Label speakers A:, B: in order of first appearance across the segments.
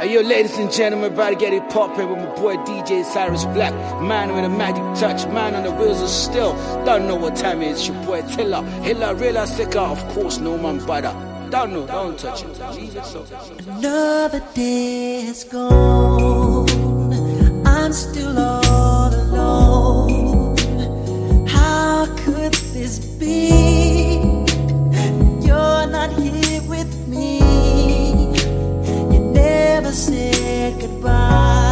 A: Hey yo, ladies and gentlemen, about to get it poppin' with my boy DJ Cyrus Black. Man with a magic touch, man on the wheels of steel. Don't know what time it is, your boy Tiller. real realer, sicker, of course, no man butter. Don't know, don't touch it. So.
B: Another day is gone. I'm still all alone. How could this be? You're not here. never said goodbye.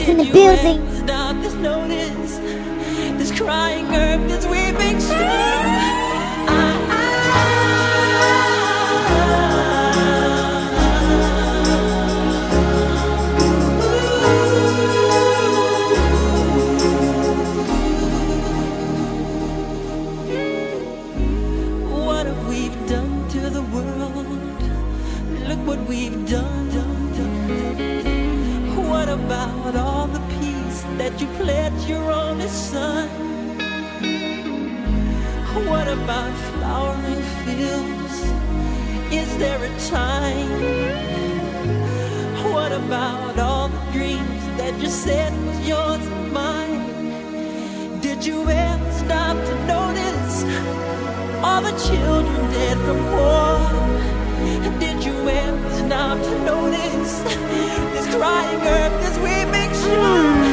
B: In the
C: building.
B: Stop this notice, this crying earth, this weeping. Your only son? What about flowering fields? Is there a time? What about all the dreams that you said was yours and mine? Did you ever stop to notice all the children dead from war? Did you ever stop to notice this crying earth, this weeping shore?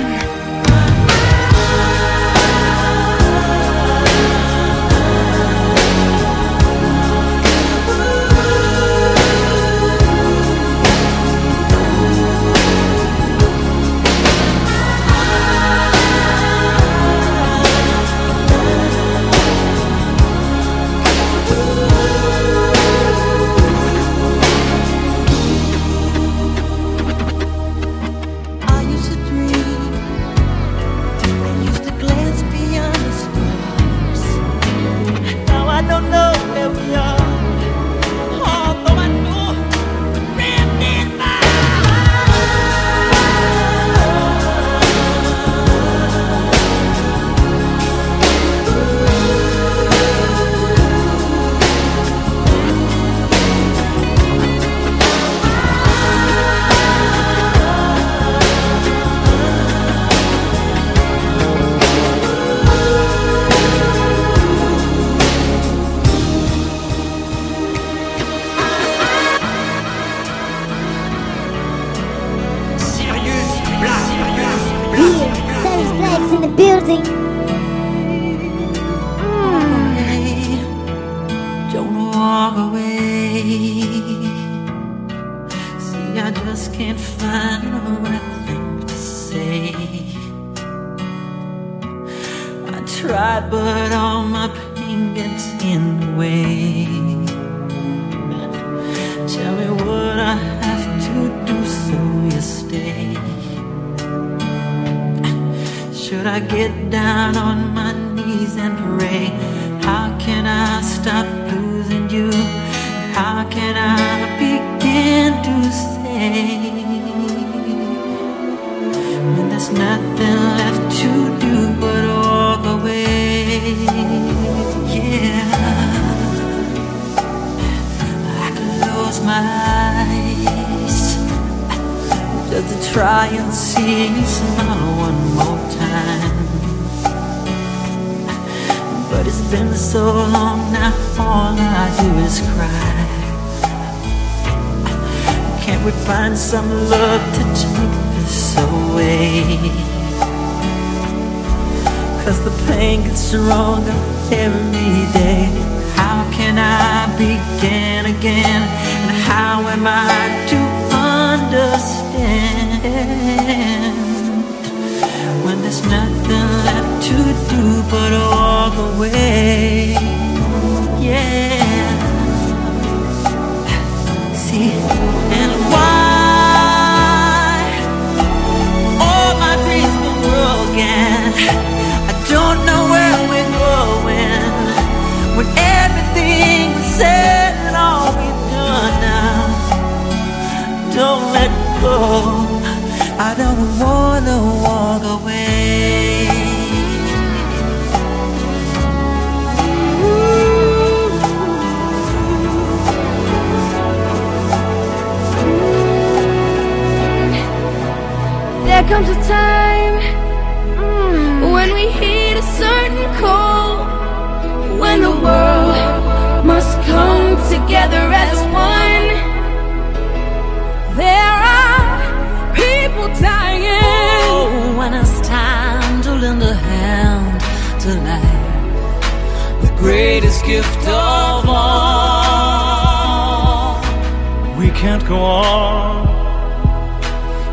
B: Oh, I don't wanna walk away. Ooh.
D: There comes a time mm. when we hit a certain call, when the world must come together as one.
B: the greatest gift of all.
E: We can't go on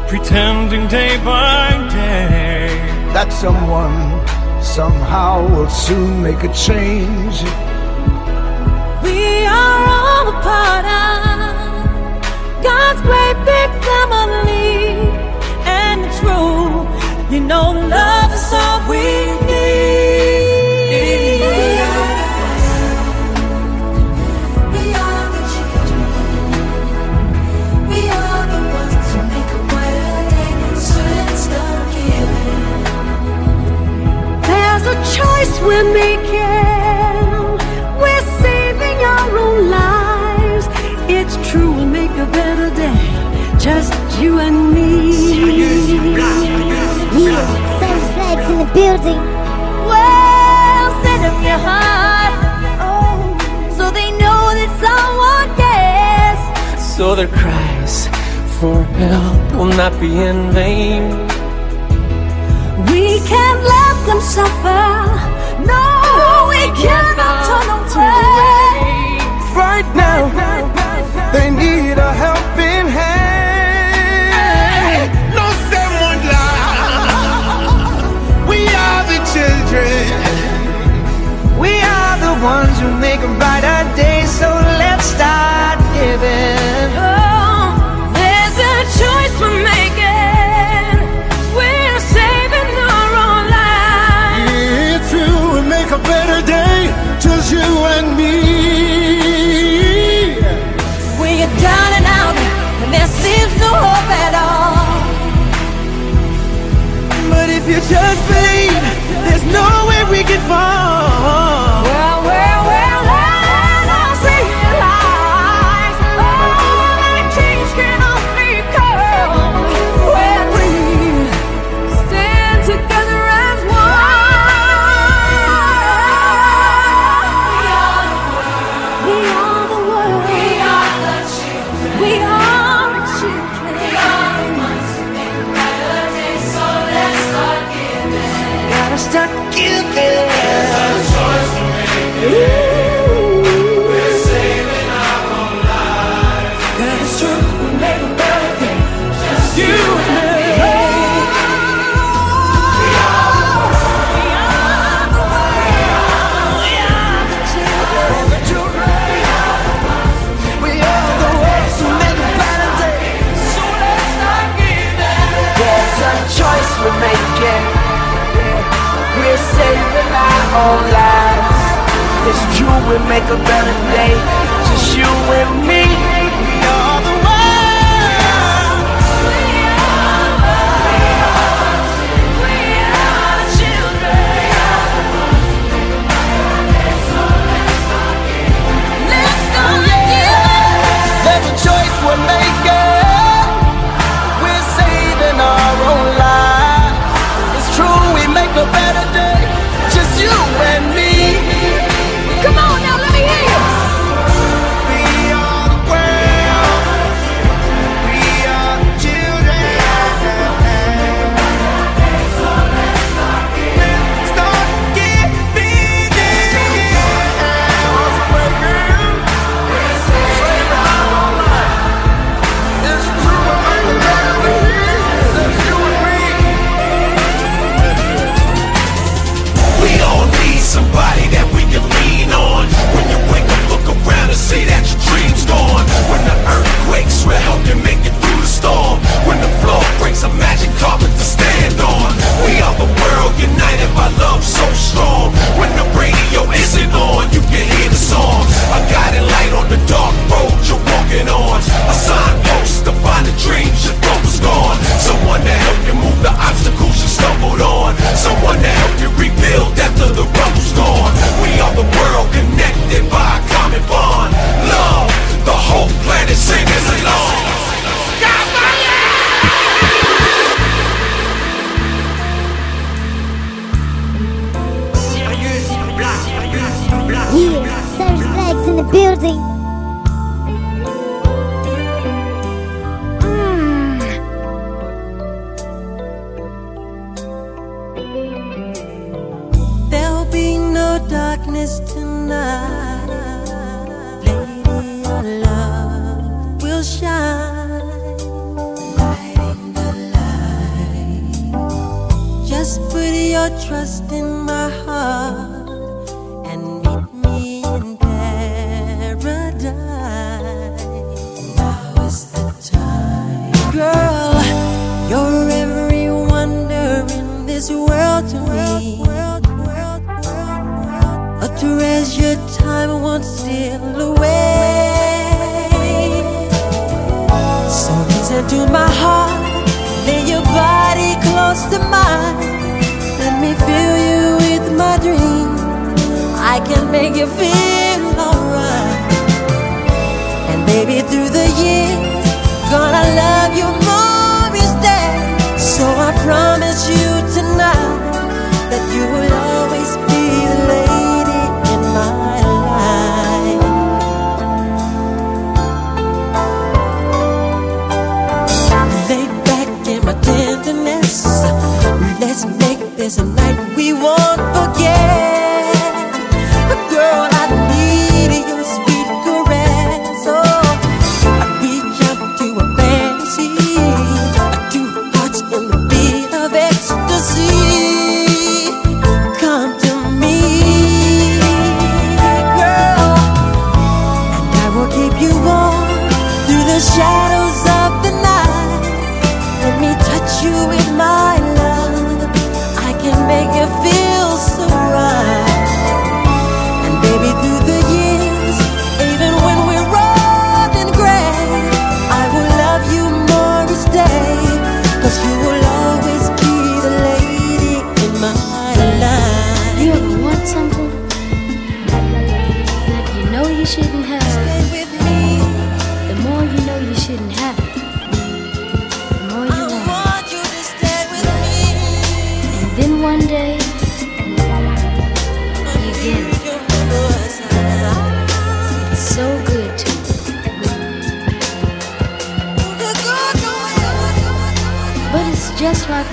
E: pretending day by day
F: that someone somehow will soon make a change.
B: We are all a part of God's great big family, and it's true. You know, love is all we
G: we're making. We're saving our own lives. It's true, we'll make a better day. Just you and me.
C: Yeah, Sounds flags in the building.
B: Well, send up your heart. Oh, so they know that someone cares.
H: So their cries for help will not be in vain.
G: We can't let them suffer.
D: own lives.
F: It's true, we make a better day.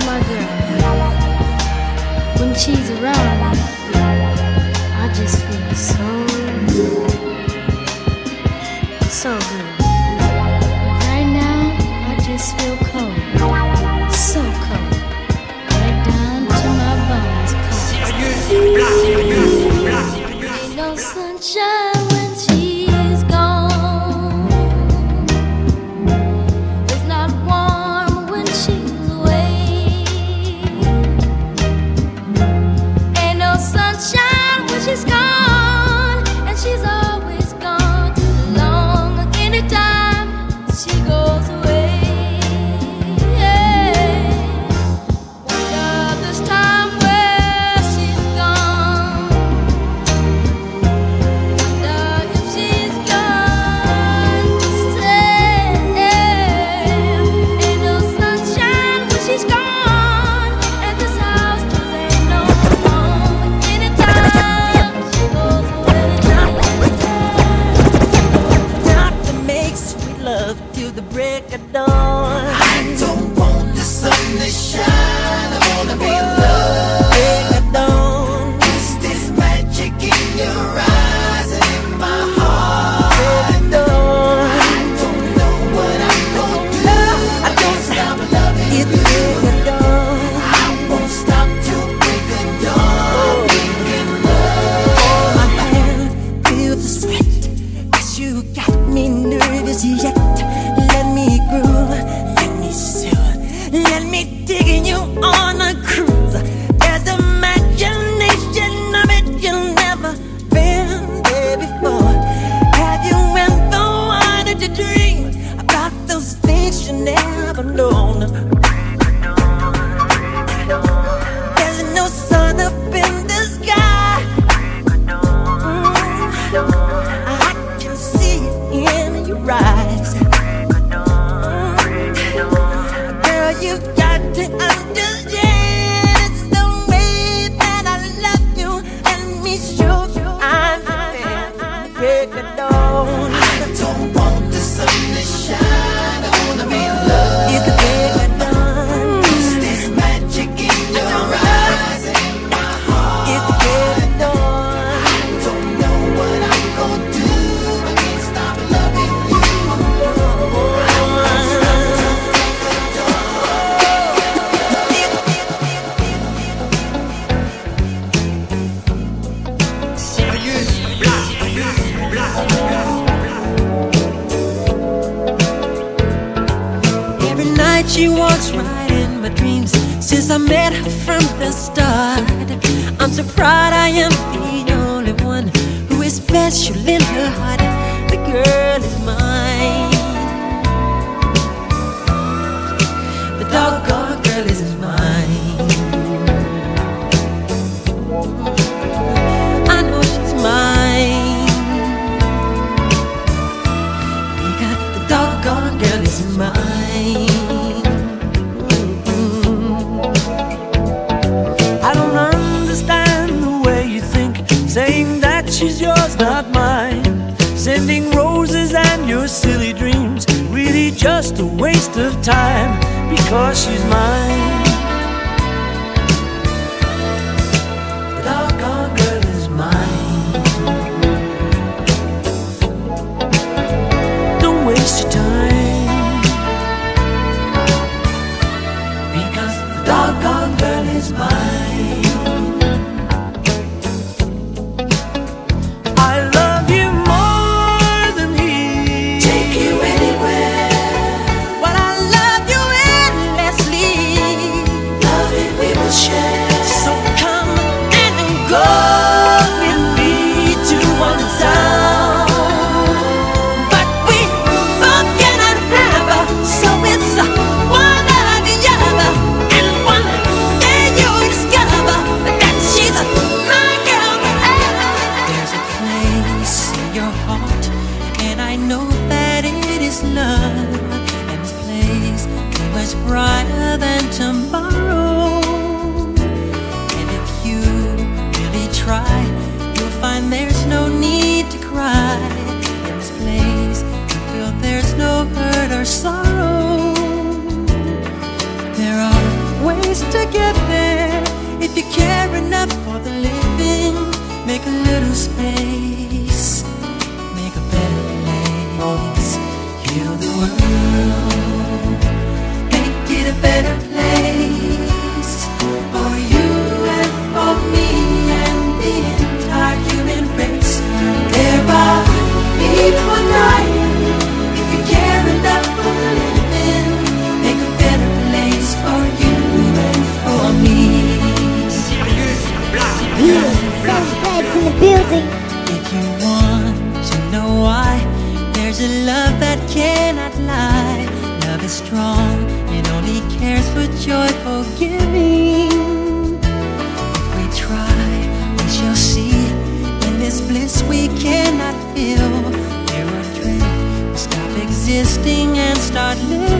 F: Just
I: we cannot feel. We're adrift. We stop existing and start
J: living.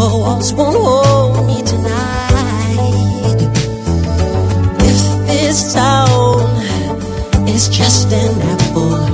J: your
B: walls won't hold me tonight.
D: If this
B: town is
D: just
B: an apple.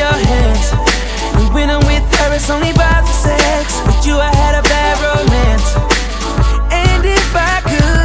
K: your hands. And when I'm with her, it's only vibes and sex. With you, I had a bad romance. And if I could.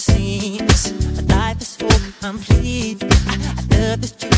B: Seems life is so complete. I, I love this